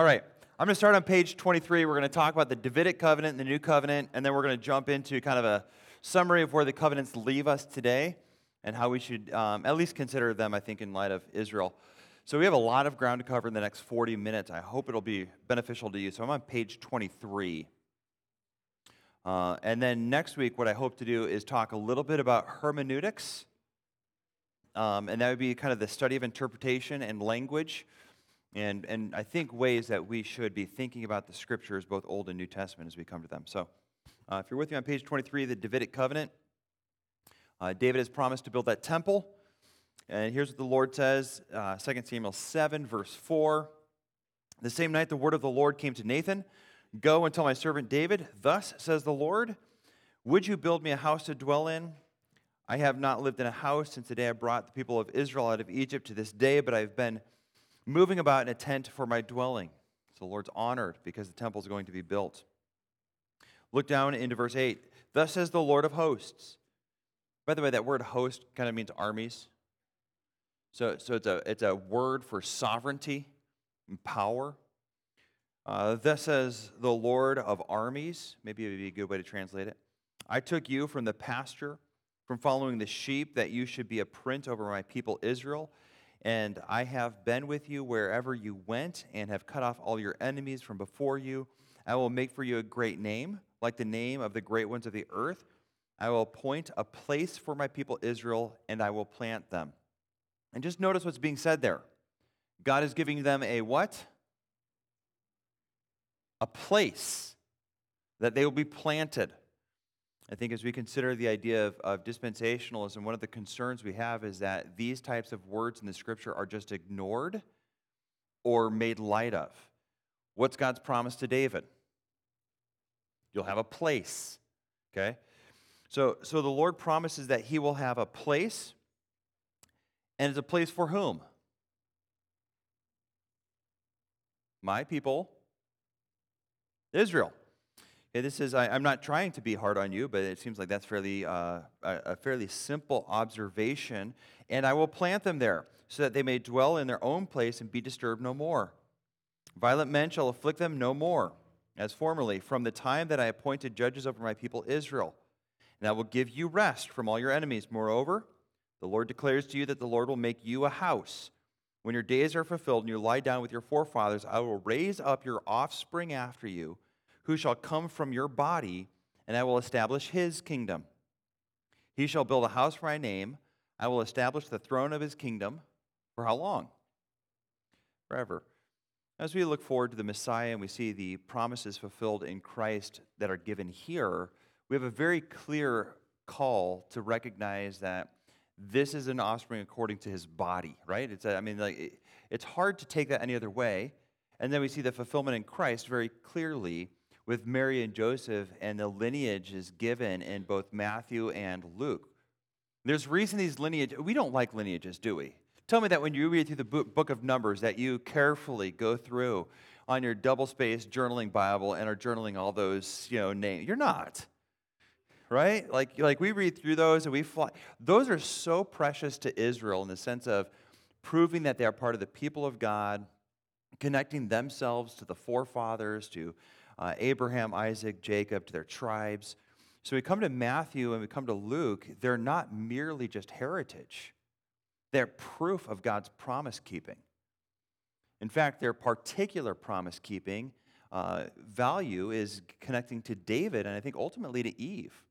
All right, I'm going to start on page 23. We're going to talk about the Davidic covenant and the new covenant, and then we're going to jump into kind of a summary of where the covenants leave us today and how we should um, at least consider them, I think, in light of Israel. So we have a lot of ground to cover in the next 40 minutes. I hope it'll be beneficial to you. So I'm on page 23. Uh, and then next week, what I hope to do is talk a little bit about hermeneutics. Um, and that would be kind of the study of interpretation and language and, and I think ways that we should be thinking about the scriptures, both Old and New Testament, as we come to them. So, uh, if you're with me on page 23, the Davidic covenant, uh, David has promised to build that temple. And here's what the Lord says uh, 2 Samuel 7, verse 4. The same night the word of the Lord came to Nathan Go and tell my servant David, Thus says the Lord, Would you build me a house to dwell in? I have not lived in a house since the day I brought the people of Israel out of Egypt to this day, but I've been moving about in a tent for my dwelling. So the Lord's honored because the temple is going to be built. Look down into verse 8. Thus says the Lord of hosts. By the way, that word host kind of means armies. So, so it's, a, it's a word for sovereignty and power. Uh, thus says the Lord of armies. Maybe it would be a good way to translate it. I took you from the pasture, from following the sheep, that you should be a print over my people Israel and I have been with you wherever you went, and have cut off all your enemies from before you. I will make for you a great name, like the name of the great ones of the earth. I will appoint a place for my people Israel, and I will plant them. And just notice what's being said there. God is giving them a what? A place that they will be planted. I think as we consider the idea of, of, dispensationalism, one of the concerns we have is that these types of words in the scripture are just ignored or made light of. What's God's promise to David? You'll have a place. Okay? So, so the Lord promises that he will have a place, and it's a place for whom? My people, Israel. Okay, this is, I, am not trying to be hard on you, but it seems like that's fairly, uh, a, a fairly simple observation. And I will plant them there, so that they may dwell in their own place and be disturbed no more. Violent men shall afflict them no more, as formerly, from the time that I appointed judges over my people Israel. And I will give you rest from all your enemies. Moreover, the Lord declares to you that the Lord will make you a house. When your days are fulfilled and you lie down with your forefathers, I will raise up your offspring after you who shall come from your body, and I will establish his kingdom. He shall build a house for my name. I will establish the throne of his kingdom. For how long? Forever. As we look forward to the Messiah and we see the promises fulfilled in Christ that are given here, we have a very clear call to recognize that this is an offspring according to his body, right? It's, a, I mean, like, it, it's hard to take that any other way. And then we see the fulfillment in Christ very clearly with Mary and Joseph, and the lineage is given in both Matthew and Luke. There's reason these lineage, we don't like lineages, do we? Tell me that when you read through the book of Numbers, that you carefully go through on your double-spaced journaling Bible and are journaling all those, you know, names. You're not, right? Like, like we read through those and we fly. Those are so precious to Israel in the sense of proving that they are part of the people of God, connecting themselves to the forefathers, to uh, Abraham, Isaac, Jacob, to their tribes. So we come to Matthew and we come to Luke, they're not merely just heritage, they're proof of God's promise keeping. In fact, their particular promise keeping uh, value is connecting to David and I think ultimately to Eve.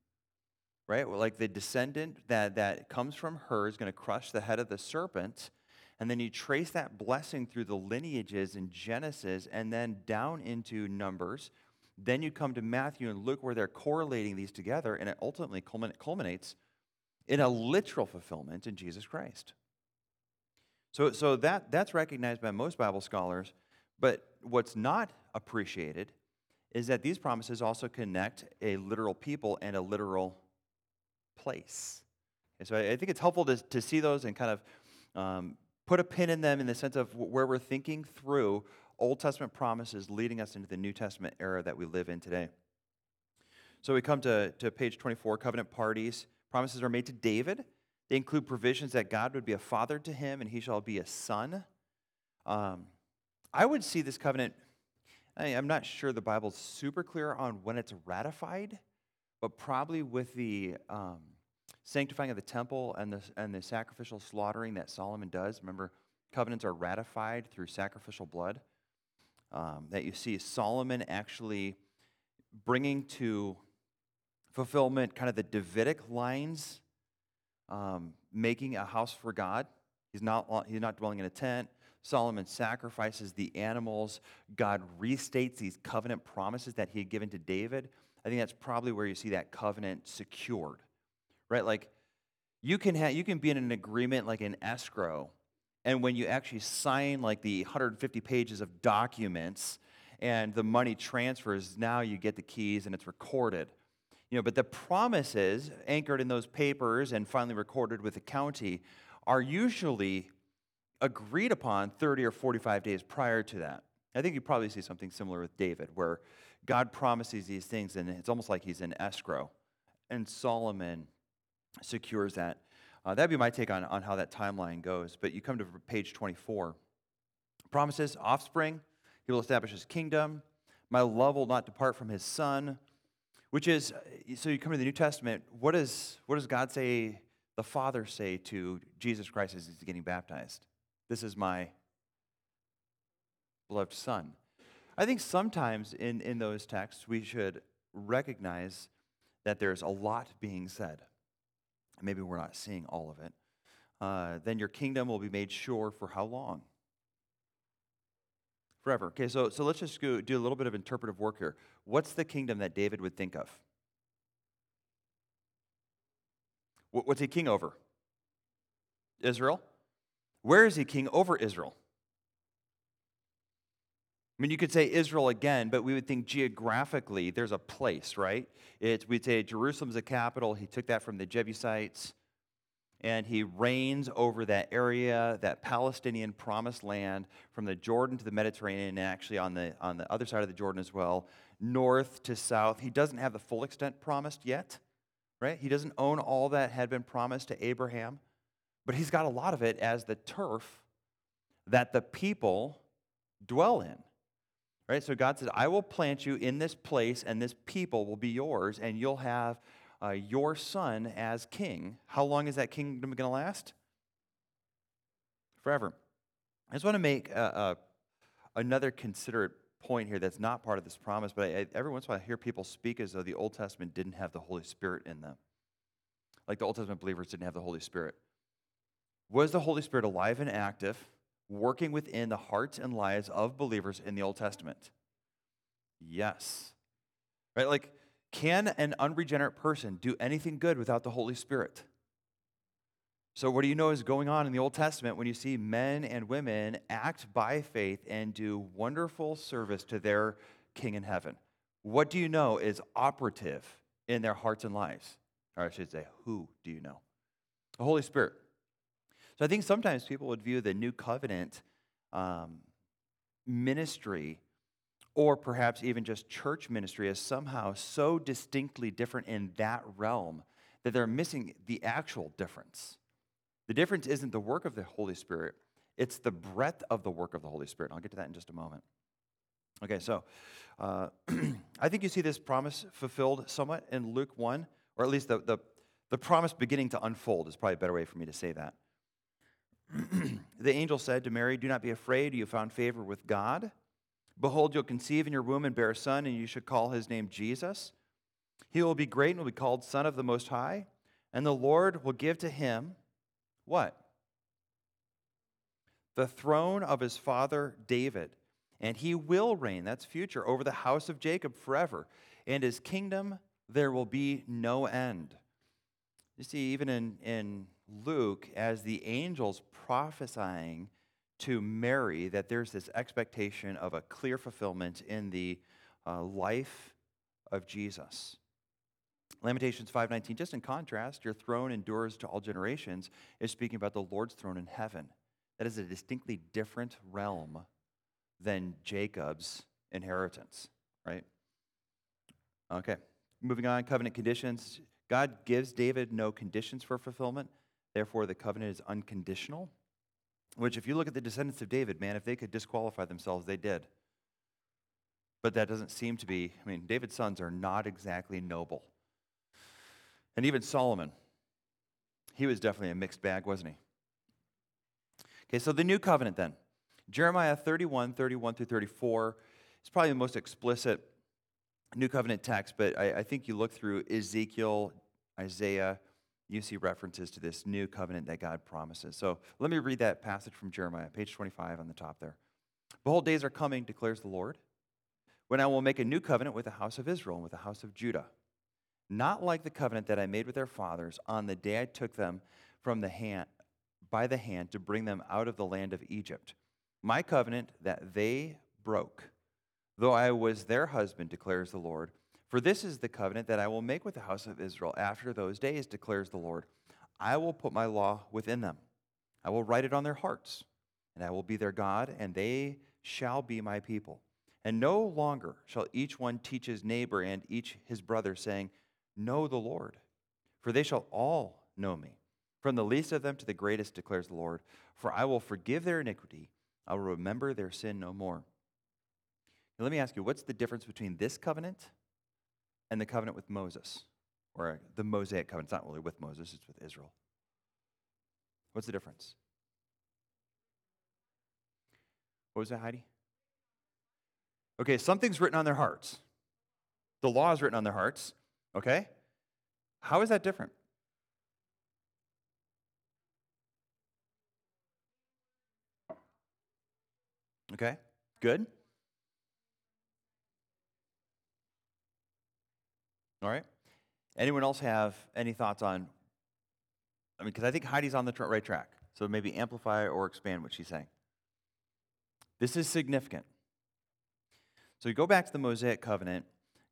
Right? Like the descendant that, that comes from her is going to crush the head of the serpent. And then you trace that blessing through the lineages in Genesis and then down into Numbers. Then you come to Matthew and Luke where they're correlating these together, and it ultimately culminates in a literal fulfillment in Jesus Christ. So, so that, that's recognized by most Bible scholars, but what's not appreciated is that these promises also connect a literal people and a literal place. And so I, I think it's helpful to, to see those and kind of um, put a pin in them in the sense of where we're thinking through Old Testament promises leading us into the New Testament era that we live in today. So we come to, to page 24 covenant parties. Promises are made to David. They include provisions that God would be a father to him and he shall be a son. Um, I would see this covenant I, I'm not sure the Bible's super clear on when it's ratified, but probably with the um, sanctifying of the temple and the, and the sacrificial slaughtering that Solomon does. Remember, covenants are ratified through sacrificial blood. Um, that you see Solomon actually bringing to fulfillment kind of the Davidic lines, um, making a house for God. He's not, he's not dwelling in a tent. Solomon sacrifices the animals. God restates these covenant promises that he had given to David. I think that's probably where you see that covenant secured, right? Like you can have, you can be in an agreement like an escrow and when you actually sign like the 150 pages of documents and the money transfers, now you get the keys and it's recorded. You know, but the promises anchored in those papers and finally recorded with the county are usually agreed upon 30 or 45 days prior to that. I think you probably see something similar with David, where God promises these things and it's almost like he's in escrow. And Solomon secures that uh, that'd be my take on, on how that timeline goes. But you come to page 24. Promises, offspring, he will establish his kingdom. My love will not depart from his son. Which is, so you come to the New Testament, what, is, what does God say, the Father say to Jesus Christ as he's getting baptized? This is my beloved Son. I think sometimes in, in those texts we should recognize that there's a lot being said maybe we're not seeing all of it, uh, then your kingdom will be made sure for how long? Forever. Okay, so, so let's just go do a little bit of interpretive work here. What's the kingdom that David would think of? What's he king over? Israel. Where is he king over Israel? I mean, you could say Israel again, but we would think geographically there's a place, right? It's, we'd say Jerusalem's a capital. He took that from the Jebusites, and he reigns over that area, that Palestinian promised land, from the Jordan to the Mediterranean, and actually on the, on the other side of the Jordan as well, north to south. He doesn't have the full extent promised yet, right? He doesn't own all that had been promised to Abraham, but he's got a lot of it as the turf that the people dwell in. Right? So God says, I will plant you in this place, and this people will be yours, and you'll have uh, your son as king. How long is that kingdom going to last? Forever. I just want to make a, another considerate point here that's not part of this promise, but I, every once in a while I hear people speak as though the Old Testament didn't have the Holy Spirit in them. Like the Old Testament believers didn't have the Holy Spirit. Was the Holy Spirit alive and active? Working within the hearts and lives of believers in the Old Testament? Yes. Right? Like, can an unregenerate person do anything good without the Holy Spirit? So, what do you know is going on in the Old Testament when you see men and women act by faith and do wonderful service to their King in heaven? What do you know is operative in their hearts and lives? Or I should say, who do you know? The Holy Spirit. So I think sometimes people would view the new covenant um, ministry or perhaps even just church ministry as somehow so distinctly different in that realm that they're missing the actual difference. The difference isn't the work of the Holy Spirit, it's the breadth of the work of the Holy Spirit. I'll get to that in just a moment. Okay, so uh, I think you see this promise fulfilled somewhat in Luke 1, or at least the, the, the promise beginning to unfold is probably a better way for me to say that. the angel said to Mary, Do not be afraid, you found favor with God. Behold, you'll conceive in your womb and bear a son, and you should call his name Jesus. He will be great and will be called Son of the Most High, and the Lord will give to him what? The throne of his father David, and he will reign, that's future, over the house of Jacob forever, and his kingdom there will be no end. You see, even in, in Luke as the angels prophesying to Mary that there's this expectation of a clear fulfillment in the uh, life of Jesus. Lamentations 5:19 just in contrast your throne endures to all generations is speaking about the Lord's throne in heaven. That is a distinctly different realm than Jacob's inheritance, right? Okay. Moving on covenant conditions. God gives David no conditions for fulfillment. Therefore, the covenant is unconditional, which, if you look at the descendants of David, man, if they could disqualify themselves, they did. But that doesn't seem to be, I mean, David's sons are not exactly noble. And even Solomon, he was definitely a mixed bag, wasn't he? Okay, so the new covenant then. Jeremiah 31, 31 through 34 is probably the most explicit new covenant text, but I, I think you look through Ezekiel, Isaiah, you see references to this new covenant that God promises. So let me read that passage from Jeremiah, page 25 on the top there. Behold, days are coming, declares the Lord, when I will make a new covenant with the house of Israel and with the house of Judah. Not like the covenant that I made with their fathers on the day I took them from the hand by the hand to bring them out of the land of Egypt. My covenant that they broke, though I was their husband, declares the Lord. For this is the covenant that I will make with the house of Israel after those days, declares the Lord. I will put my law within them, I will write it on their hearts, and I will be their God, and they shall be my people. And no longer shall each one teach his neighbor and each his brother, saying, Know the Lord, for they shall all know me from the least of them to the greatest, declares the Lord. For I will forgive their iniquity, I will remember their sin no more. Now, let me ask you, what's the difference between this covenant and the covenant with Moses? Or the Mosaic covenant? It's not really with Moses, it's with Israel. What's the difference? What was that, Heidi? Okay, something's written on their hearts. The law is written on their hearts. Okay? How is that different? Okay, good. All right. Anyone else have any thoughts on? I mean, because I think Heidi's on the right track. So maybe amplify or expand what she's saying. This is significant. So you go back to the Mosaic covenant.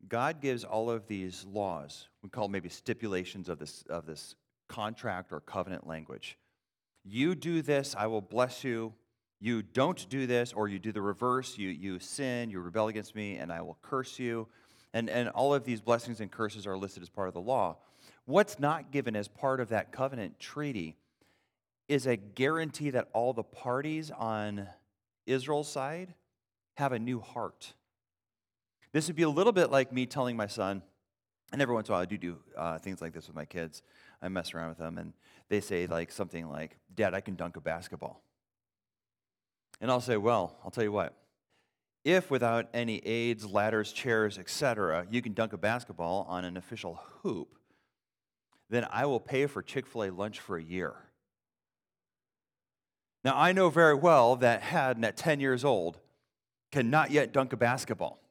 God gives all of these laws. We call maybe stipulations of this of this contract or covenant language. You do this, I will bless you you don't do this, or you do the reverse, you, you sin, you rebel against me, and I will curse you. And, and all of these blessings and curses are listed as part of the law. What's not given as part of that covenant treaty is a guarantee that all the parties on Israel's side have a new heart. This would be a little bit like me telling my son, and every once in a while I do do uh, things like this with my kids. I mess around with them, and they say like something like, "Dad, I can dunk a basketball." And I'll say, well, I'll tell you what. If without any aids, ladders, chairs, etc., you can dunk a basketball on an official hoop, then I will pay for Chick fil A lunch for a year. Now, I know very well that Haddon at 10 years old cannot yet dunk a basketball.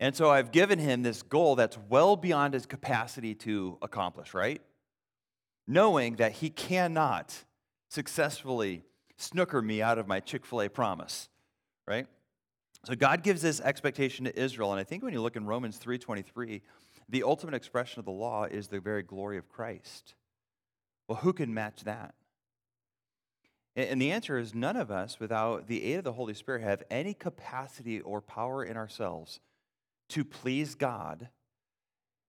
And so I've given him this goal that's well beyond his capacity to accomplish, right? Knowing that he cannot successfully snooker me out of my Chick fil A promise, right? So God gives this expectation to Israel, and I think when you look in Romans 3:23, the ultimate expression of the law is the very glory of Christ. Well, who can match that? And the answer is none of us, without the aid of the Holy Spirit, have any capacity or power in ourselves to please God.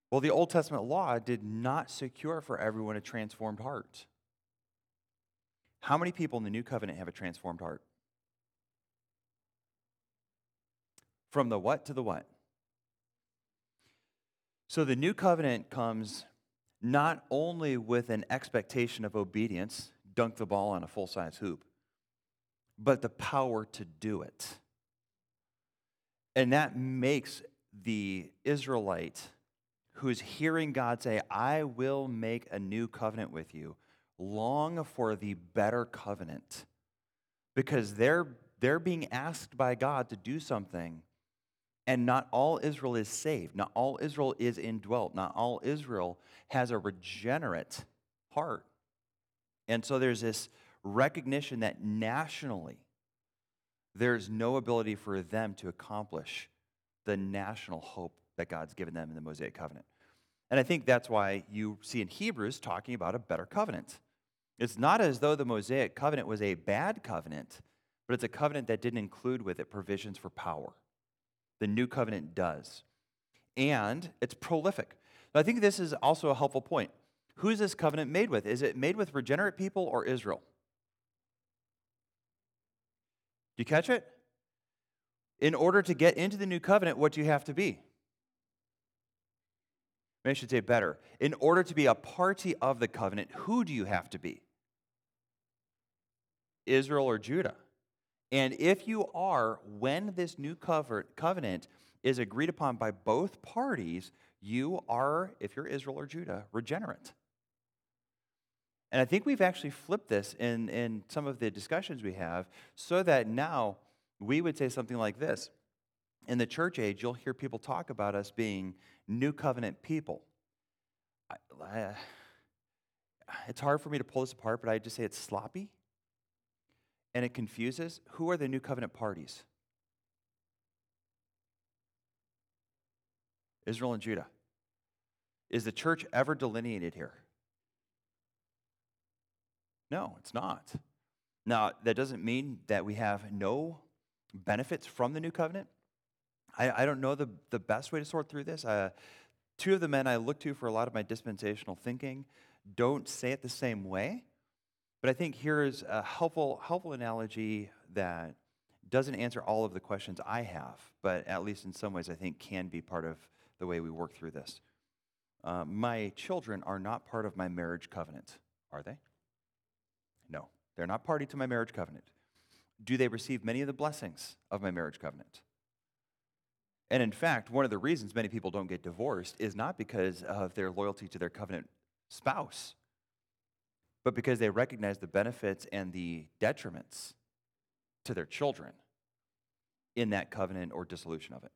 Well, the Old Testament law did not secure for everyone a transformed heart. How many people in the new covenant have a transformed heart? From the what to the what? So the new covenant comes not only with an expectation of obedience, dunk the ball on a full size hoop, but the power to do it. And that makes the Israelite who is hearing God say, I will make a new covenant with you, long for the better covenant because they're, they're being asked by God to do something, and not all Israel is saved. Not all Israel is indwelt. Not all Israel has a regenerate heart. And so there's this recognition that nationally, there's no ability for them to accomplish the national hope that God's given them in the Mosaic covenant. And I think that's why you see in Hebrews talking about a better covenant. It's not as though the Mosaic covenant was a bad covenant, but it's a covenant that didn't include with it provisions for power. The new covenant does. And it's prolific. I think this is also a helpful point. Who is this covenant made with? Is it made with regenerate people or Israel? Do you catch it? In order to get into the new covenant, what do you have to be? Maybe I should say better. In order to be a party of the covenant, who do you have to be? Israel or Judah? And if you are, when this new covenant is agreed upon by both parties, you are, if you're Israel or Judah, regenerate. And I think we've actually flipped this in, in some of the discussions we have so that now we would say something like this. In the church age, you'll hear people talk about us being new covenant people. I, I, it's hard for me to pull this apart, but I just say it's sloppy and it confuses. Who are the new covenant parties? Israel and Judah. Is the church ever delineated here? No, it's not. Now, that doesn't mean that we have no benefits from the new covenant. I, I don't know the, the best way to sort through this. Uh, two of the men I look to for a lot of my dispensational thinking don't say it the same way. But I think here is a helpful, helpful analogy that doesn't answer all of the questions I have, but at least in some ways I think can be part of the way we work through this. Uh, my children are not part of my marriage covenant, are they? No, they're not party to my marriage covenant. Do they receive many of the blessings of my marriage covenant? And in fact, one of the reasons many people don't get divorced is not because of their loyalty to their covenant spouse, but because they recognize the benefits and the detriments to their children in that covenant or dissolution of it.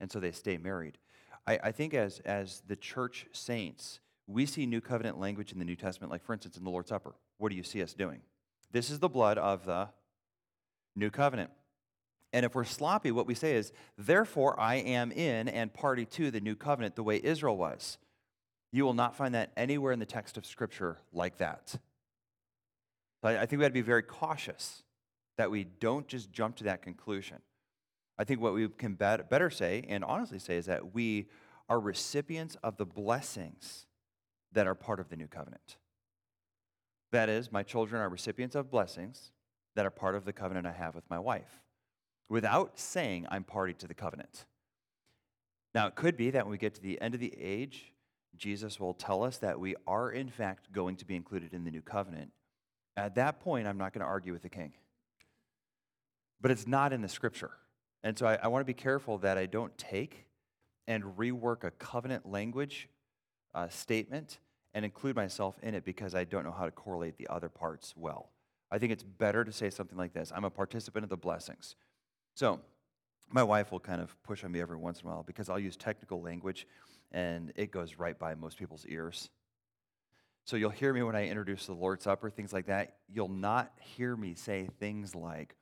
And so they stay married. I, I think as, as the church saints, we see new covenant language in the New Testament, like for instance in the Lord's Supper. What do you see us doing? This is the blood of the new covenant. And if we're sloppy, what we say is, therefore I am in and party to the new covenant the way Israel was. You will not find that anywhere in the text of Scripture like that. I think we have to be very cautious that we don't just jump to that conclusion. I think what we can better say, and honestly say, is that we are recipients of the blessings that are part of the new covenant. That is, my children are recipients of blessings that are part of the covenant I have with my wife without saying I'm party to the covenant. Now, it could be that when we get to the end of the age, Jesus will tell us that we are, in fact, going to be included in the new covenant. At that point, I'm not going to argue with the king. But it's not in the scripture. And so I, I want to be careful that I don't take and rework a covenant language uh, statement and include myself in it because I don't know how to correlate the other parts well. I think it's better to say something like this I'm a participant of the blessings. So, my wife will kind of push on me every once in a while because I'll use technical language and it goes right by most people's ears. So, you'll hear me when I introduce the Lord's Supper, things like that. You'll not hear me say things like,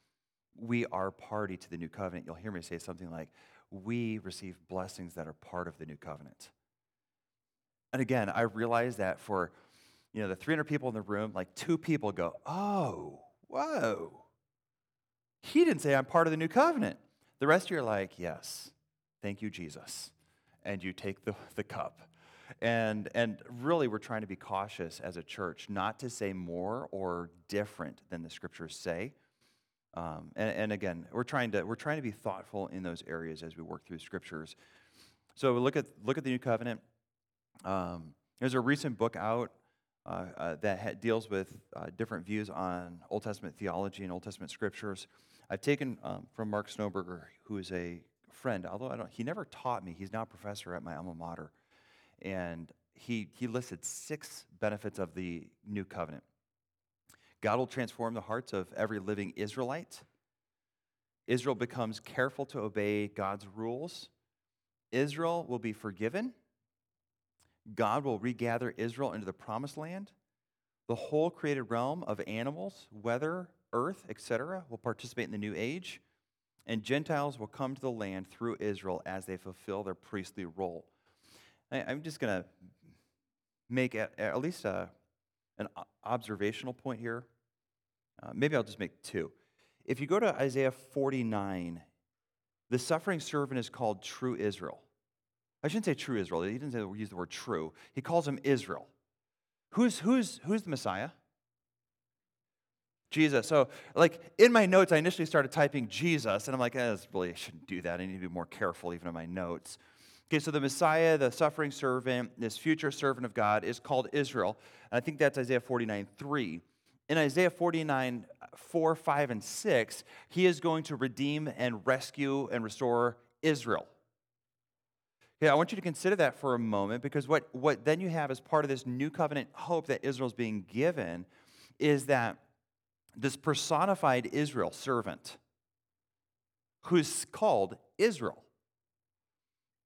We are party to the new covenant. You'll hear me say something like, We receive blessings that are part of the new covenant. And again, I realize that for you know the 300 people in the room, like two people go, "Oh, whoa." He didn't say I'm part of the new covenant. The rest of you are like, "Yes. Thank you, Jesus." And you take the, the cup. And, and really, we're trying to be cautious as a church not to say more or different than the scriptures say. Um, and, and, again, we're trying, to, we're trying to be thoughtful in those areas as we work through scriptures. So look at, look at the new covenant. Um, there's a recent book out uh, uh, that ha- deals with uh, different views on Old Testament theology and Old Testament scriptures. I've taken um, from Mark Snoeberger, who is a friend, although I don't, he never taught me. He's now a professor at my alma mater, and he he listed six benefits of the new covenant. God will transform the hearts of every living Israelite. Israel becomes careful to obey God's rules. Israel will be forgiven God will regather Israel into the promised land. The whole created realm of animals, weather, earth, etc., will participate in the new age, and Gentiles will come to the land through Israel as they fulfill their priestly role. I, am just going to make at, least a, an observational point here. Uh, maybe I'll just make two. If you go to Isaiah 49, the suffering servant is called true Israel. I shouldn't say true Israel. He didn't say, use the word true. He calls him Israel. Who's, who's, who's the Messiah? Jesus. So, like in my notes, I initially started typing Jesus, and I'm like, eh, really, I shouldn't do that. I need to be more careful even in my notes. Okay, so the Messiah, the suffering servant, this future servant of God, is called Israel. And I think that's Isaiah 49 3. In Isaiah 49 4, 5, and 6, he is going to redeem and rescue and restore Israel. Okay, I want you to consider that for a moment because what, what then you have as part of this new covenant hope that Israel's being given is that this personified Israel servant, who's called Israel,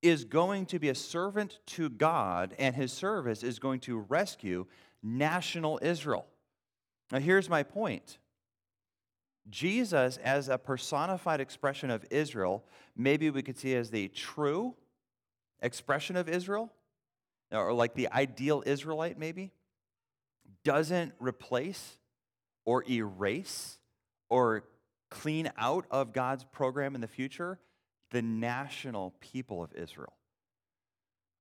is going to be a servant to God, and his service is going to rescue national Israel. Now, here's my point Jesus, as a personified expression of Israel, maybe we could see as the true expression of Israel, or like the ideal Israelite, maybe, doesn't replace or erase or clean out of God's program in the future the national people of Israel.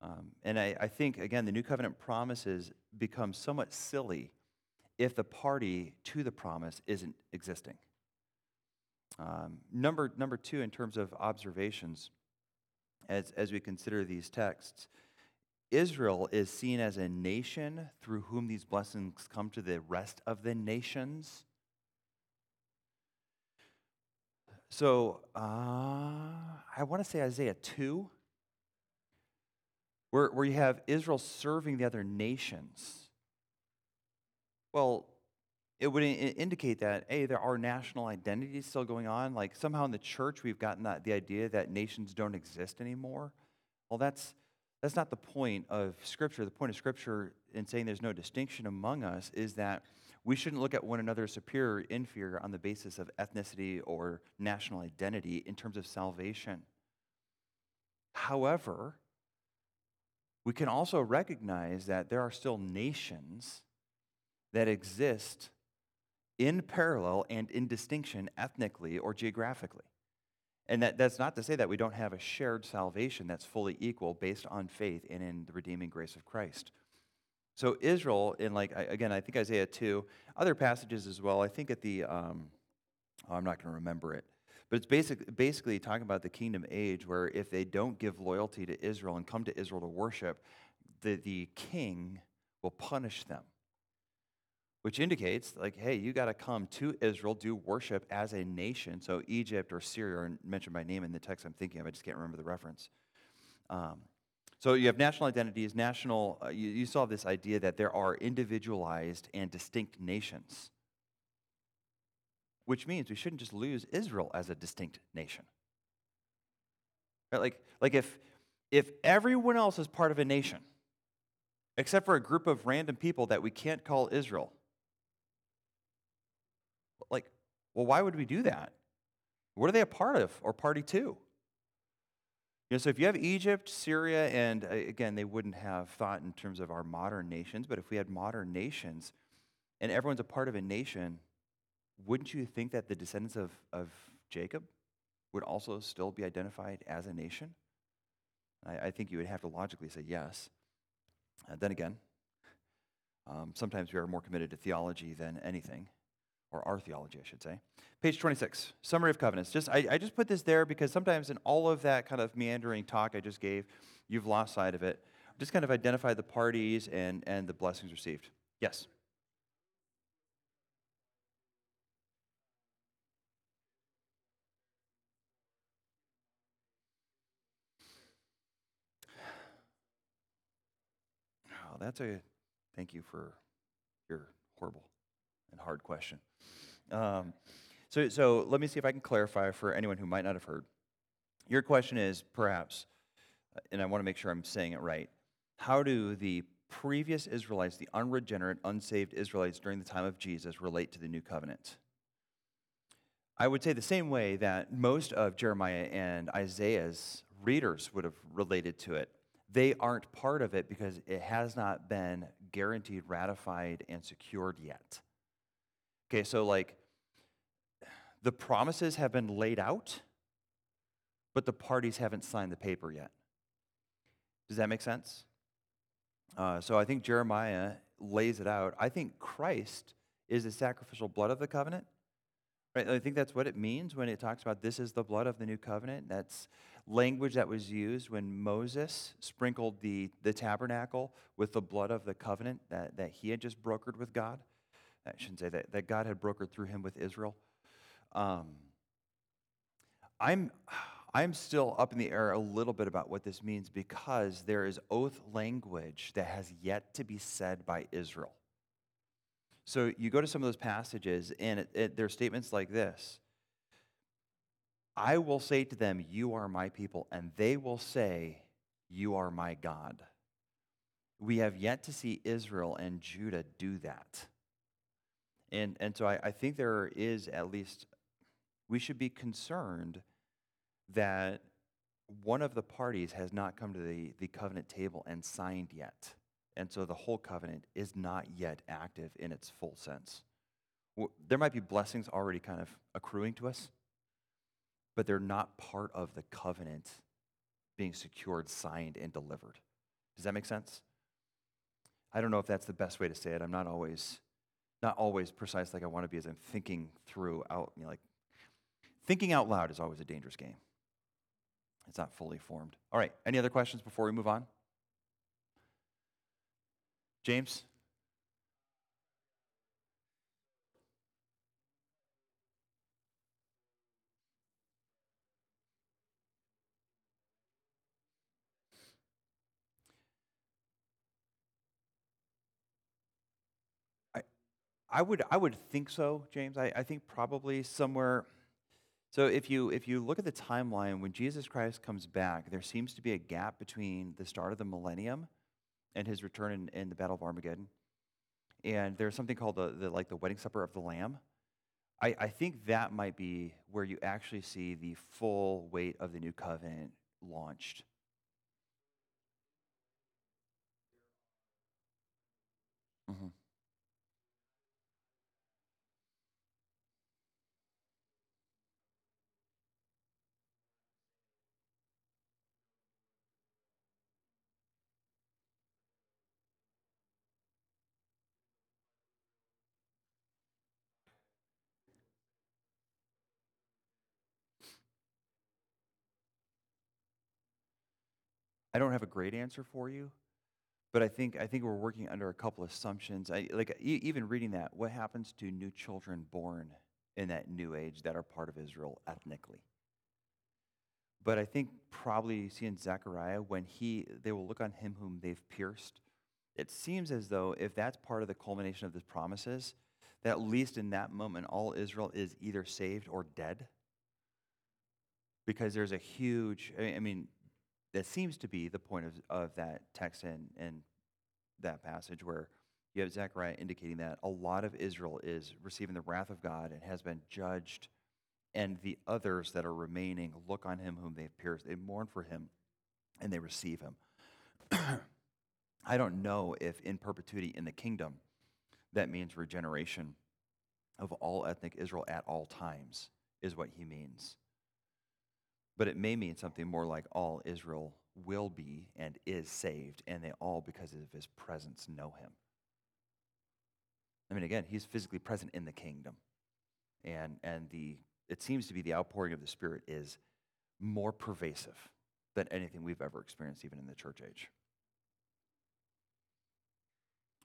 Um, and I, I think, again, the new covenant promises become somewhat silly if the party to the promise isn't existing. Um, number, number two, in terms of observations, as, as we consider these texts, Israel is seen as a nation through whom these blessings come to the rest of the nations. So uh, I want to say Isaiah 2, where, where you have Israel serving the other nations. Well, it would indicate that, hey, there are national identities still going on. Like somehow in the church, we've gotten that, the idea that nations don't exist anymore. Well, that's, that's not the point of Scripture. The point of Scripture in saying there's no distinction among us is that we shouldn't look at one another as superior or inferior on the basis of ethnicity or national identity in terms of salvation. However, we can also recognize that there are still nations that exist in parallel and in distinction ethnically or geographically. And that, that's not to say that we don't have a shared salvation that's fully equal based on faith and in the redeeming grace of Christ. So Israel, in like again, I think Isaiah two, other passages as well. I think at the, um, oh, I'm not going to remember it, but it's basically basically talking about the kingdom age, where if they don't give loyalty to Israel and come to Israel to worship, the the king will punish them which indicates like hey you got to come to israel do worship as a nation. So egypt or syria are mentioned by name in the text i'm thinking of i just can't remember the reference. Um, so you have national identities national uh, you, you saw this idea that there are individualized and distinct nations which means we shouldn't just lose israel as a distinct nation. Right? like, like if if everyone else is part of a nation except for a group of random people that we can't call israel like, well, why would we do that? What are they a part of or party to? You know, so if you have Egypt, Syria, and uh, again, they wouldn't have thought in terms of our modern nations, but if we had modern nations and everyone's a part of a nation, wouldn't you think that the descendants of, of Jacob would also still be identified as a nation? I, I think you would have to logically say yes. Uh, then again, um, sometimes we are more committed to theology than anything or our theology, I should say. Page 26, summary of covenants. Just I, I, just put this there because sometimes in all of that kind of meandering talk I just gave, you've lost sight of it. Just kind of identify the parties and, and the blessings received. Yes? Oh, that's a thank you for your horrible and hard question. Um, so, so let me see if I can clarify for anyone who might not have heard. Your question is perhaps, and I want to make sure I'm saying it right. How do the previous Israelites, the unregenerate, unsaved Israelites during the time of Jesus, relate to the new covenant? I would say the same way that most of Jeremiah and Isaiah's readers would have related to it. They aren't part of it because it has not been guaranteed, ratified, and secured yet. Okay, so like the promises have been laid out, but the parties haven't signed the paper yet. Does that make sense? Uh, so I think Jeremiah lays it out. I think Christ is the sacrificial blood of the covenant. Right? I think that's what it means when it talks about this is the blood of the new covenant. That's language that was used when Moses sprinkled the, the tabernacle with the blood of the covenant that, that he had just brokered with God. I shouldn't say that, that God had brokered through him with Israel. Um, I'm, I'm still up in the air a little bit about what this means because there is oath language that has yet to be said by Israel. So you go to some of those passages, and it, it, there are statements like this I will say to them, You are my people, and they will say, You are my God. We have yet to see Israel and Judah do that. And, and so I, I think there is at least, we should be concerned that one of the parties has not come to the, the covenant table and signed yet. And so the whole covenant is not yet active in its full sense. There might be blessings already kind of accruing to us, but they're not part of the covenant being secured, signed, and delivered. Does that make sense? I don't know if that's the best way to say it. I'm not always not always precise like I want to be as I'm thinking through out, you know, like thinking out loud is always a dangerous game. It's not fully formed. All right, any other questions before we move on? James? I would I would think so, James. I, I think probably somewhere so if you if you look at the timeline when Jesus Christ comes back, there seems to be a gap between the start of the millennium and his return in, in the Battle of Armageddon. And there's something called the, the like the wedding supper of the Lamb. I, I think that might be where you actually see the full weight of the new covenant launched. Mm-hmm. I don't have a great answer for you, but I think I think we're working under a couple assumptions. I, like e- even reading that, what happens to new children born in that new age that are part of Israel ethnically? But I think probably see in Zechariah when he they will look on him whom they've pierced. It seems as though if that's part of the culmination of the promises, that at least in that moment all Israel is either saved or dead. Because there's a huge I mean that seems to be the point of, of that text and, and that passage where you have Zechariah indicating that a lot of Israel is receiving the wrath of God and has been judged, and the others that are remaining look on him whom they've pierced. They mourn for him and they receive him. I don't know if in perpetuity in the kingdom that means regeneration of all ethnic Israel at all times, is what he means. But it may mean something more like all Israel will be and is saved, and they all, because of his presence, know him. I mean, again, he's physically present in the kingdom. And, and the, it seems to be the outpouring of the Spirit is more pervasive than anything we've ever experienced, even in the church age.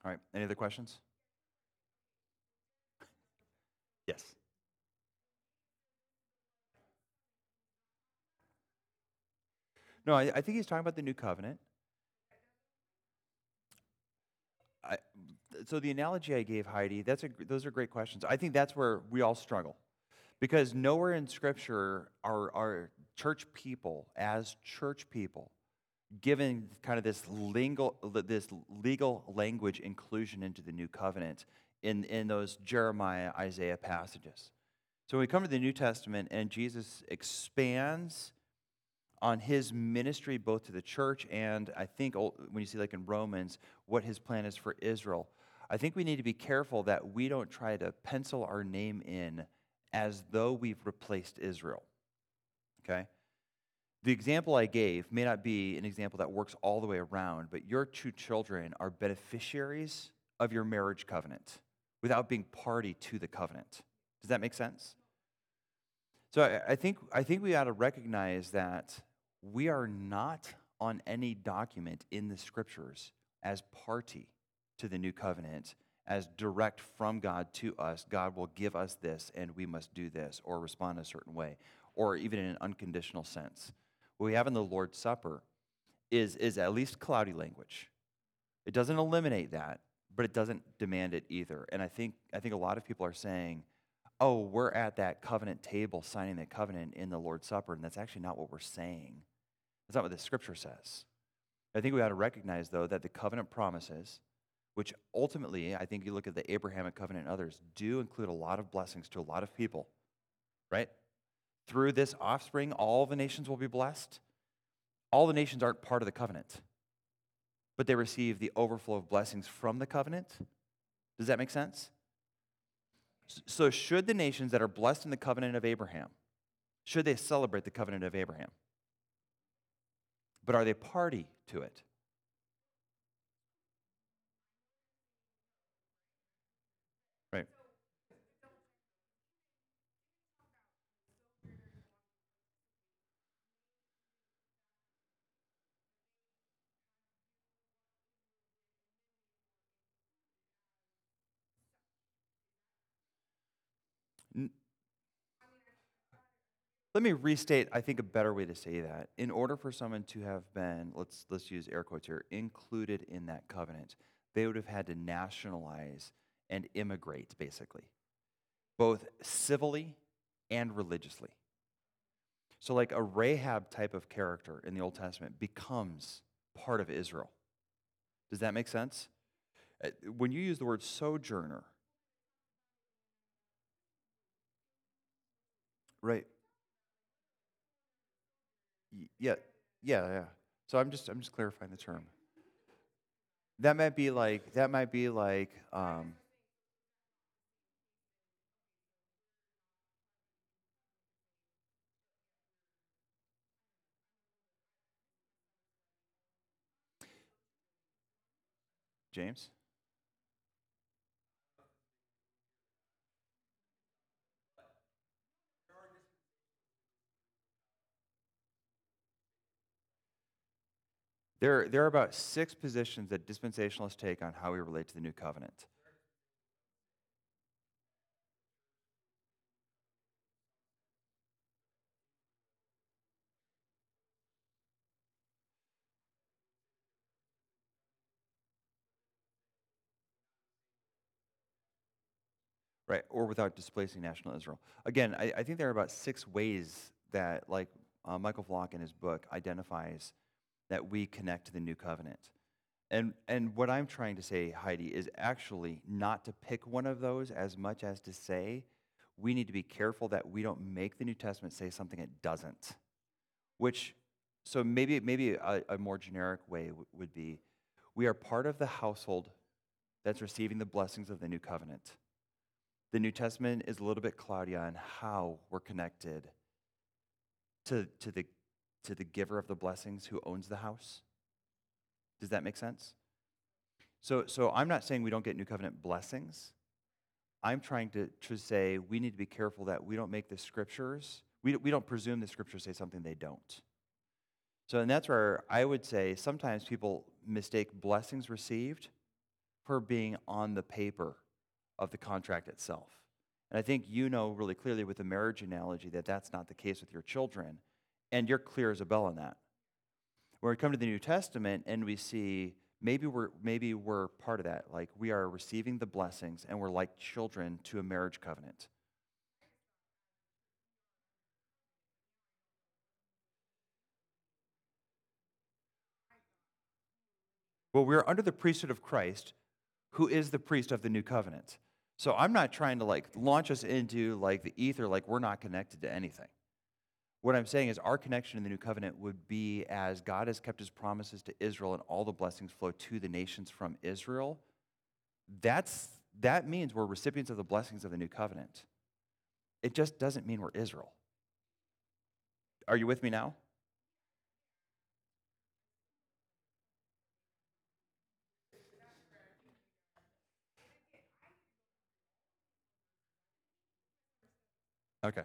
All right, any other questions? Yes. No, I, I think he's talking about the new covenant. I, so the analogy I gave Heidi, that's a, those are great questions. I think that's where we all struggle, because nowhere in Scripture are are church people as church people given kind of this legal this legal language inclusion into the new covenant in in those Jeremiah Isaiah passages. So when we come to the New Testament and Jesus expands on his ministry both to the church and I think when you see like in Romans what his plan is for Israel. I think we need to be careful that we don't try to pencil our name in as though we've replaced Israel. Okay? The example I gave may not be an example that works all the way around, but your two children are beneficiaries of your marriage covenant without being party to the covenant. Does that make sense? So I, I think, I think we ought to recognize that we are not on any document in the scriptures as party to the new covenant, as direct from God to us. God will give us this and we must do this or respond a certain way, or even in an unconditional sense. What we have in the Lord's Supper is, is at least cloudy language. It doesn't eliminate that, but it doesn't demand it either. And I think, I think a lot of people are saying, oh, we're at that covenant table signing that covenant in the Lord's Supper, and that's actually not what we're saying. That's not what the scripture says. I think we ought to recognize, though, that the covenant promises, which ultimately, I think you look at the Abrahamic covenant and others, do include a lot of blessings to a lot of people, right? Through this offspring, all the nations will be blessed. All the nations aren't part of the covenant, but they receive the overflow of blessings from the covenant. Does that make sense? So, should the nations that are blessed in the covenant of Abraham, should they celebrate the covenant of Abraham? But are they party to it? Right. Let me restate, I think, a better way to say that. In order for someone to have been, let's, let's use air quotes here, included in that covenant, they would have had to nationalize and immigrate, basically, both civilly and religiously. So, like a Rahab type of character in the Old Testament becomes part of Israel. Does that make sense? Uh, when you use the word sojourner, right? Yeah, yeah, yeah. So I'm just I'm just clarifying the term. That might be like that might be like um, James. There, there are about six positions that dispensationalists take on how we relate to the new covenant. Right, or without displacing national Israel. Again, I, I think there are about six ways that, like uh, Michael Vlach in his book identifies that we connect to the new covenant. And, and what I'm trying to say, Heidi, is actually not to pick one of those as much as to say we need to be careful that we don't make the New Testament say something it doesn't. Which, so maybe, maybe a, a more generic way w- would be we are part of the household that's receiving the blessings of the new covenant. The New Testament is a little bit cloudy on how we're connected to, to the to the giver of the blessings who owns the house. Does that make sense? So, so I'm not saying we don't get new covenant blessings. I'm trying to, to say we need to be careful that we don't make the scriptures, we, we don't presume the scriptures say something they don't. So, and that's where I would say sometimes people mistake blessings received for being on the paper of the contract itself. And I think you know really clearly with the marriage analogy that that's not the case with your children and you're clear as a bell on that. When we come to the New Testament and we see maybe we're maybe we're part of that, like we are receiving the blessings and we're like children to a marriage covenant. Well, we're under the priesthood of Christ, who is the priest of the new covenant. So I'm not trying to like launch us into like the ether, like we're not connected to anything. What I'm saying is, our connection in the new covenant would be as God has kept his promises to Israel and all the blessings flow to the nations from Israel. That's, that means we're recipients of the blessings of the new covenant. It just doesn't mean we're Israel. Are you with me now? Okay.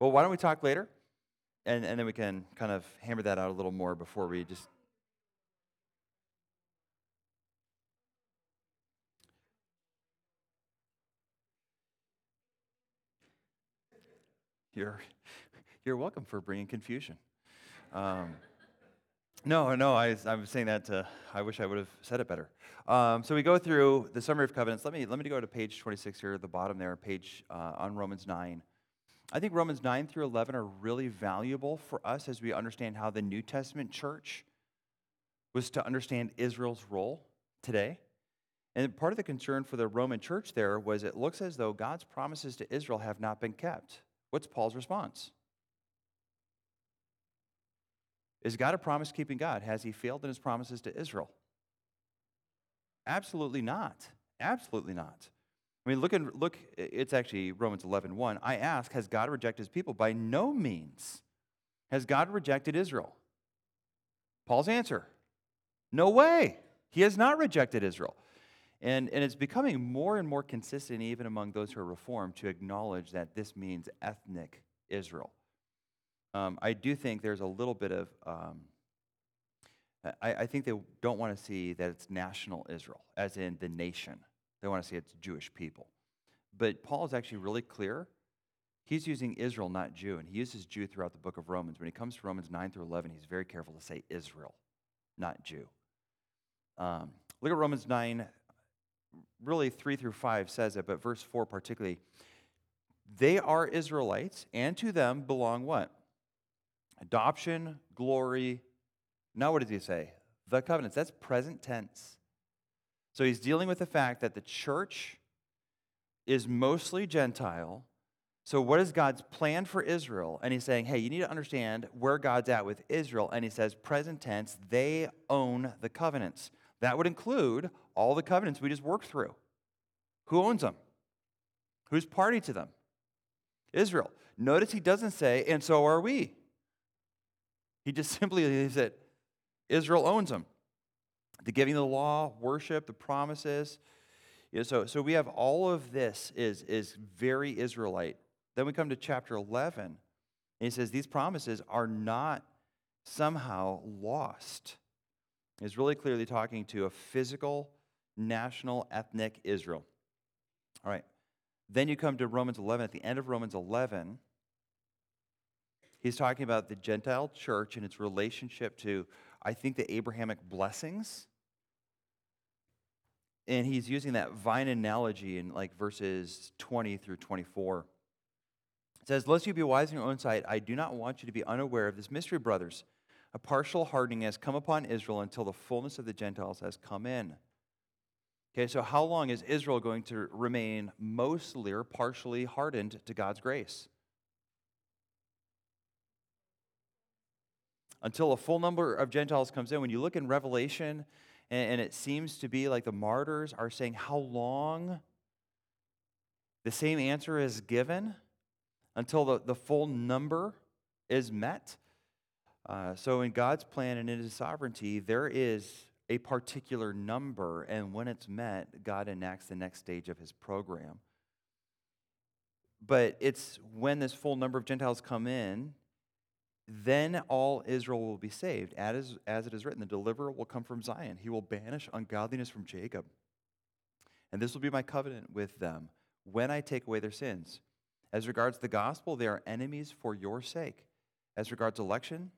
Well, why don't we talk later? And, and then we can kind of hammer that out a little more before we just. You're, you're welcome for bringing confusion. Um, no, no, I, I'm saying that to, I wish I would have said it better. Um, so we go through the summary of covenants. Let me, let me go to page 26 here at the bottom there, page uh, on Romans 9. I think Romans 9 through 11 are really valuable for us as we understand how the New Testament church was to understand Israel's role today. And part of the concern for the Roman church there was it looks as though God's promises to Israel have not been kept. What's Paul's response? Is God a promise keeping God? Has he failed in his promises to Israel? Absolutely not. Absolutely not. I mean, look, and look it's actually Romans 11 1. I ask, has God rejected his people? By no means. Has God rejected Israel? Paul's answer no way. He has not rejected Israel. And, and it's becoming more and more consistent, even among those who are reformed, to acknowledge that this means ethnic Israel. Um, I do think there's a little bit of, um, I, I think they don't want to see that it's national Israel, as in the nation. They want to say it's Jewish people. But Paul is actually really clear. He's using Israel, not Jew, and he uses Jew throughout the book of Romans. When he comes to Romans 9 through 11, he's very careful to say Israel, not Jew. Um, look at Romans 9, really 3 through 5 says it, but verse 4 particularly. They are Israelites, and to them belong what? Adoption, glory. Now, what does he say? The covenants. That's present tense. So he's dealing with the fact that the church is mostly Gentile. So, what is God's plan for Israel? And he's saying, hey, you need to understand where God's at with Israel. And he says, present tense, they own the covenants. That would include all the covenants we just worked through. Who owns them? Who's party to them? Israel. Notice he doesn't say, and so are we. He just simply said, Israel owns them. The giving of the law, worship, the promises. You know, so, so we have all of this is, is very Israelite. Then we come to chapter 11, and he says these promises are not somehow lost. He's really clearly talking to a physical, national, ethnic Israel. All right. Then you come to Romans 11. At the end of Romans 11, He's talking about the Gentile church and its relationship to, I think, the Abrahamic blessings. And he's using that vine analogy in like verses 20 through 24. It says, Lest you be wise in your own sight, I do not want you to be unaware of this mystery, brothers. A partial hardening has come upon Israel until the fullness of the Gentiles has come in. Okay, so how long is Israel going to remain mostly or partially hardened to God's grace? Until a full number of Gentiles comes in. When you look in Revelation, and, and it seems to be like the martyrs are saying, How long? The same answer is given until the, the full number is met. Uh, so, in God's plan and in His sovereignty, there is a particular number, and when it's met, God enacts the next stage of His program. But it's when this full number of Gentiles come in then all Israel will be saved. As, as it is written, the deliverer will come from Zion. He will banish ungodliness from Jacob. And this will be my covenant with them when I take away their sins. As regards the gospel, they are enemies for your sake. As regards election,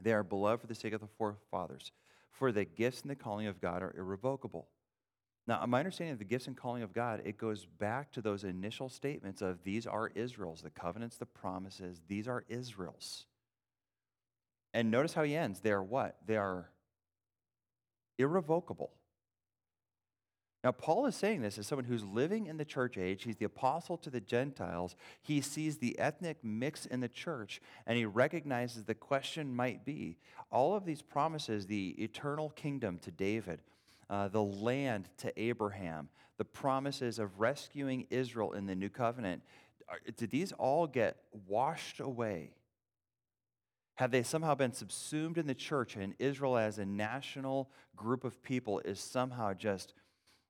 they are beloved for the sake of the forefathers. For the gifts and the calling of God are irrevocable. Now, my understanding of the gifts and calling of God, it goes back to those initial statements of these are Israel's, the covenants, the promises, these are Israel's. And notice how he ends. They are what? They are irrevocable. Now, Paul is saying this as someone who's living in the church age. He's the apostle to the Gentiles. He sees the ethnic mix in the church, and he recognizes the question might be all of these promises the eternal kingdom to David, uh, the land to Abraham, the promises of rescuing Israel in the new covenant did these all get washed away have they somehow been subsumed in the church and Israel as a national group of people is somehow just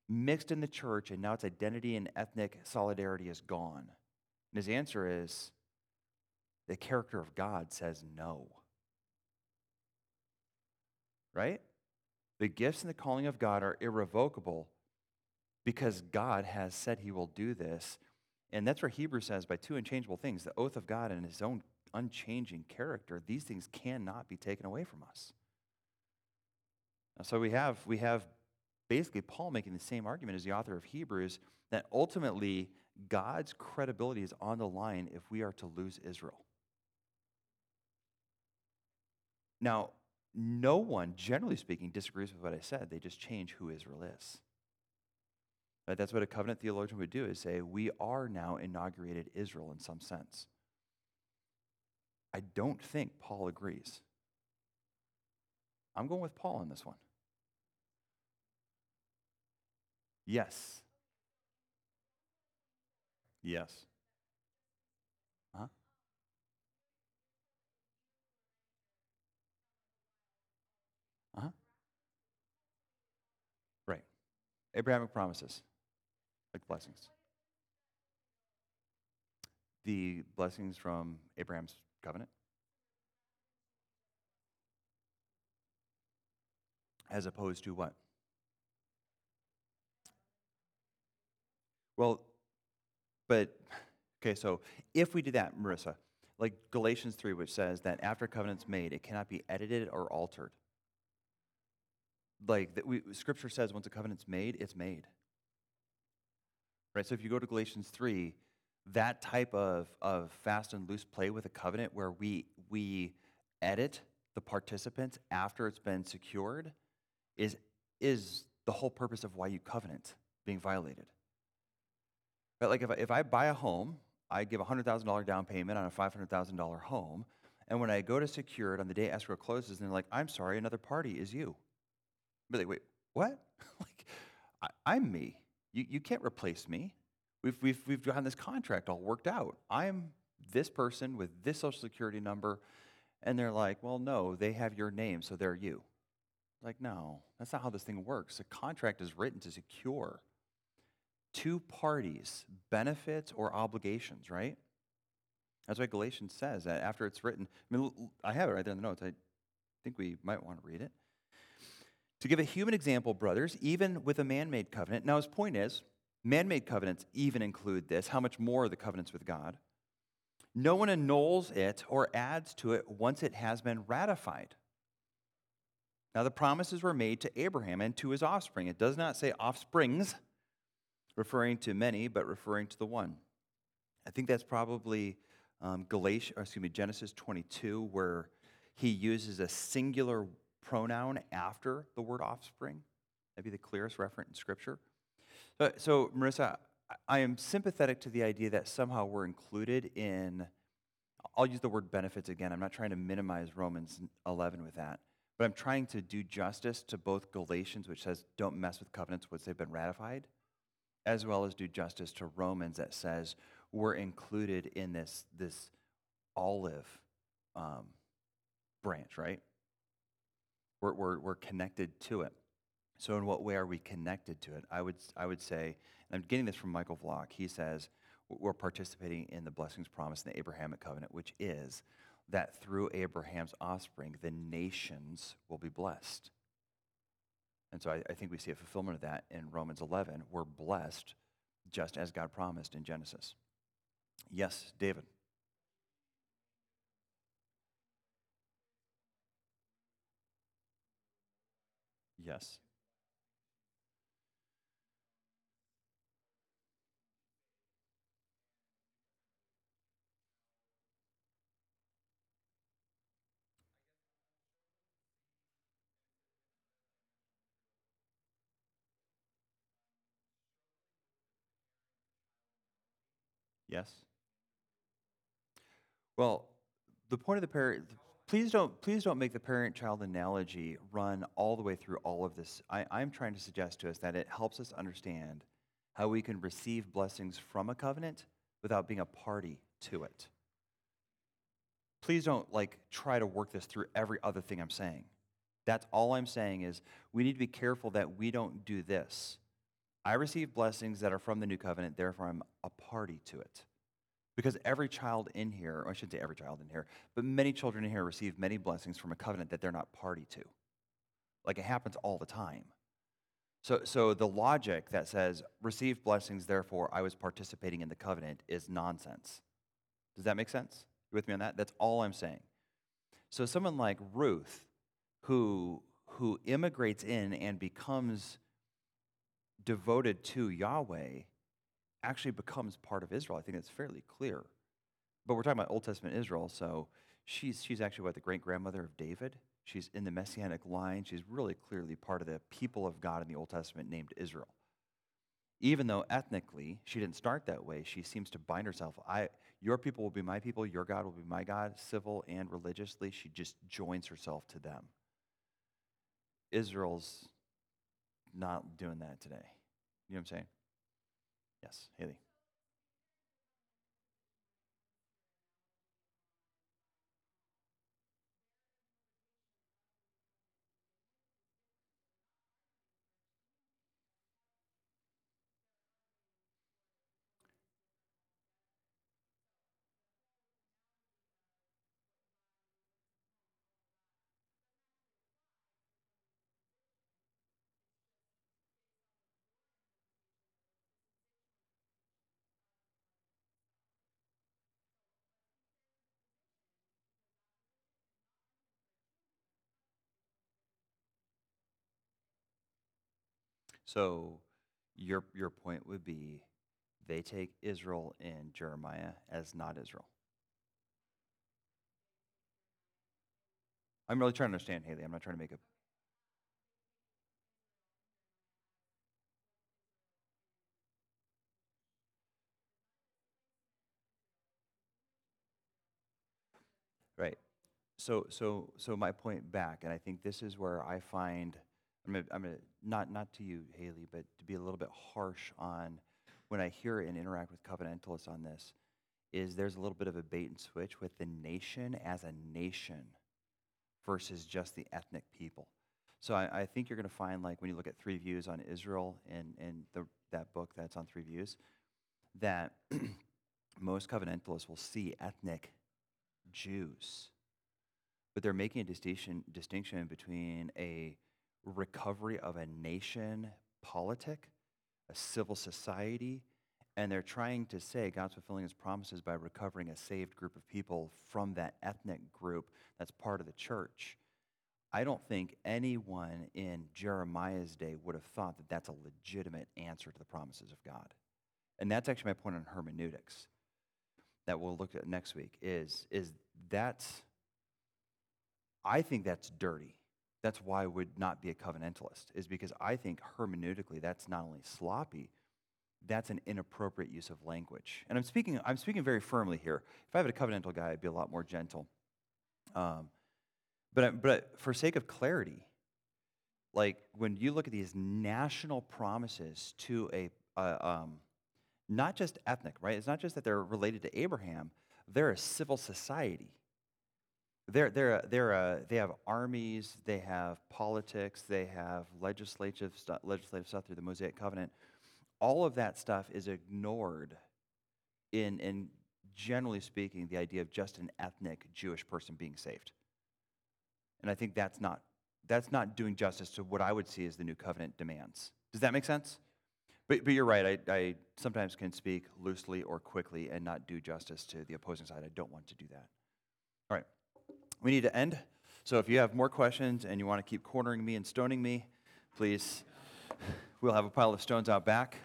mixed in the church and now its identity and ethnic solidarity is gone? And his answer is the character of God says no. Right? The gifts and the calling of God are irrevocable because God has said he will do this. And that's where Hebrews says by two unchangeable things the oath of God and his own unchanging character, these things cannot be taken away from us. So we have, we have basically Paul making the same argument as the author of Hebrews that ultimately God's credibility is on the line if we are to lose Israel. Now, no one, generally speaking, disagrees with what I said. They just change who Israel is. Right? That's what a covenant theologian would do is say, we are now inaugurated Israel in some sense. I don't think Paul agrees. I'm going with Paul on this one. Yes. Yes. Huh? Uh-huh. Right. Abrahamic promises, like blessings. The blessings from Abraham's covenant. As opposed to what? Well, but, okay, so if we do that, Marissa, like Galatians 3, which says that after covenant's made, it cannot be edited or altered. Like, that we, Scripture says once a covenant's made, it's made. Right? So if you go to Galatians 3, that type of, of fast and loose play with a covenant where we, we edit the participants after it's been secured is, is the whole purpose of why you covenant being violated. But like if I, if I buy a home, I give a $100,000 down payment on a $500,000 home, and when I go to secure it on the day escrow closes, and they're like, I'm sorry, another party is you. But like, wait, what? like, I, am me. You, you can't replace me. We've, we've, we've gotten this contract all worked out. I'm this person with this social security number. And they're like, well, no, they have your name, so they're you. Like, no, that's not how this thing works. A contract is written to secure two parties, benefits or obligations, right? That's why Galatians says that after it's written. I mean, I have it right there in the notes. I think we might want to read it. To give a human example, brothers, even with a man made covenant. Now, his point is man made covenants even include this. How much more the covenants with God? No one annuls it or adds to it once it has been ratified. Now, the promises were made to Abraham and to his offspring. It does not say offsprings, referring to many, but referring to the one. I think that's probably um, Galatia, excuse me, Genesis 22, where he uses a singular pronoun after the word offspring. That'd be the clearest reference in Scripture. So, so, Marissa, I am sympathetic to the idea that somehow we're included in, I'll use the word benefits again. I'm not trying to minimize Romans 11 with that, but I'm trying to do justice to both Galatians, which says don't mess with covenants once they've been ratified, as well as do justice to Romans that says we're included in this, this olive um, branch, right? We're, we're, we're connected to it. So, in what way are we connected to it? I would, I would say, and I'm getting this from Michael Vlach, he says, we're participating in the blessings promised in the Abrahamic covenant, which is that through Abraham's offspring, the nations will be blessed. And so I, I, think we see a fulfillment of that in Romans 11. We're blessed just as God promised in Genesis. Yes, David. Yes. Yes? Well, the point of the parent, please don't, please don't make the parent child analogy run all the way through all of this. I, I'm trying to suggest to us that it helps us understand how we can receive blessings from a covenant without being a party to it. Please don't like try to work this through every other thing I'm saying. That's all I'm saying is we need to be careful that we don't do this. I receive blessings that are from the new covenant, therefore I'm a party to it. Because every child in here, I shouldn't say every child in here, but many children in here receive many blessings from a covenant that they're not party to. Like it happens all the time. So, so the logic that says, receive blessings, therefore I was participating in the covenant is nonsense. Does that make sense? You with me on that? That's all I'm saying. So someone like Ruth, who, who immigrates in and becomes devoted to Yahweh, actually becomes part of Israel. I think that's fairly clear. But we're talking about Old Testament Israel, so she's, she's actually what, the great grandmother of David? She's in the messianic line. She's really clearly part of the people of God in the Old Testament named Israel. Even though ethnically she didn't start that way, she seems to bind herself. I, your people will be my people, your God will be my God, civil and religiously. She just joins herself to them. Israel's not doing that today. You know what I'm saying? Yes, Haley. So your, your point would be they take Israel and Jeremiah as not Israel. I'm really trying to understand, Haley. I'm not trying to make a. Right. So, so, so my point back, and I think this is where I find I'm gonna, I'm gonna not not to you, Haley, but to be a little bit harsh on when I hear and interact with covenantalists on this, is there's a little bit of a bait and switch with the nation as a nation versus just the ethnic people. So I, I think you're going to find, like, when you look at three views on Israel and, and the, that book that's on three views, that most covenantalists will see ethnic Jews. But they're making a distinction, distinction between a recovery of a nation politic, a civil society, and they're trying to say God's fulfilling his promises by recovering a saved group of people from that ethnic group that's part of the church. I don't think anyone in Jeremiah's day would have thought that that's a legitimate answer to the promises of God. And that's actually my point on hermeneutics that we'll look at next week is, is that's, I think that's dirty. That's why I would not be a covenantalist, is because I think hermeneutically that's not only sloppy, that's an inappropriate use of language. And I'm speaking, I'm speaking very firmly here. If I had a covenantal guy, I'd be a lot more gentle. Um, but, but for sake of clarity, like when you look at these national promises to a, um, not just ethnic, right? It's not just that they're related to Abraham, they're a civil society. They're, they're, they're, uh, they have armies, they have politics, they have legislative, stu- legislative stuff through the Mosaic Covenant. All of that stuff is ignored in, in, generally speaking, the idea of just an ethnic Jewish person being saved. And I think that's not, that's not doing justice to what I would see as the new covenant demands. Does that make sense? But, but you're right. I, I sometimes can speak loosely or quickly and not do justice to the opposing side. I don't want to do that. All right we need to end. So if you have more questions and you want to keep cornering me and stoning me, please, we'll have a pile of stones out back.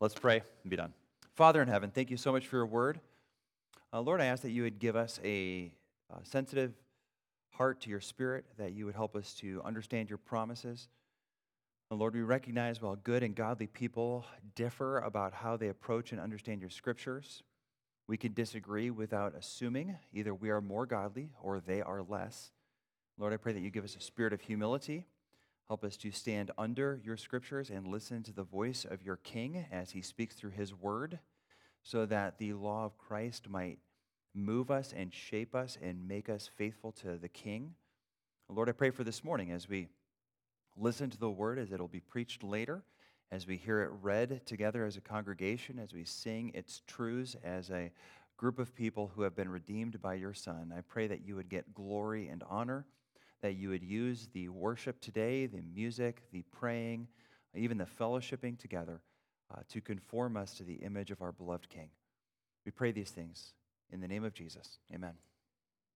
Let's pray and be done. Father in heaven, thank you so much for your word. Uh, Lord, I ask that you would give us a, a sensitive heart to your spirit, that you would help us to understand your promises. And Lord, we recognize while good and godly people differ about how they approach and understand your scriptures, we can disagree without assuming either we are more godly or they are less. Lord, I pray that you give us a spirit of humility. Help us to stand under your scriptures and listen to the voice of your King as he speaks through his word, so that the law of Christ might move us and shape us and make us faithful to the King. Lord, I pray for this morning as we listen to the word as it'll be preached later as we hear it read together as a congregation, as we sing its truths as a group of people who have been redeemed by your Son. I pray that you would get glory and honor, that you would use the worship today, the music, the praying, even the fellowshipping together uh, to conform us to the image of our beloved King. We pray these things in the name of Jesus. Amen.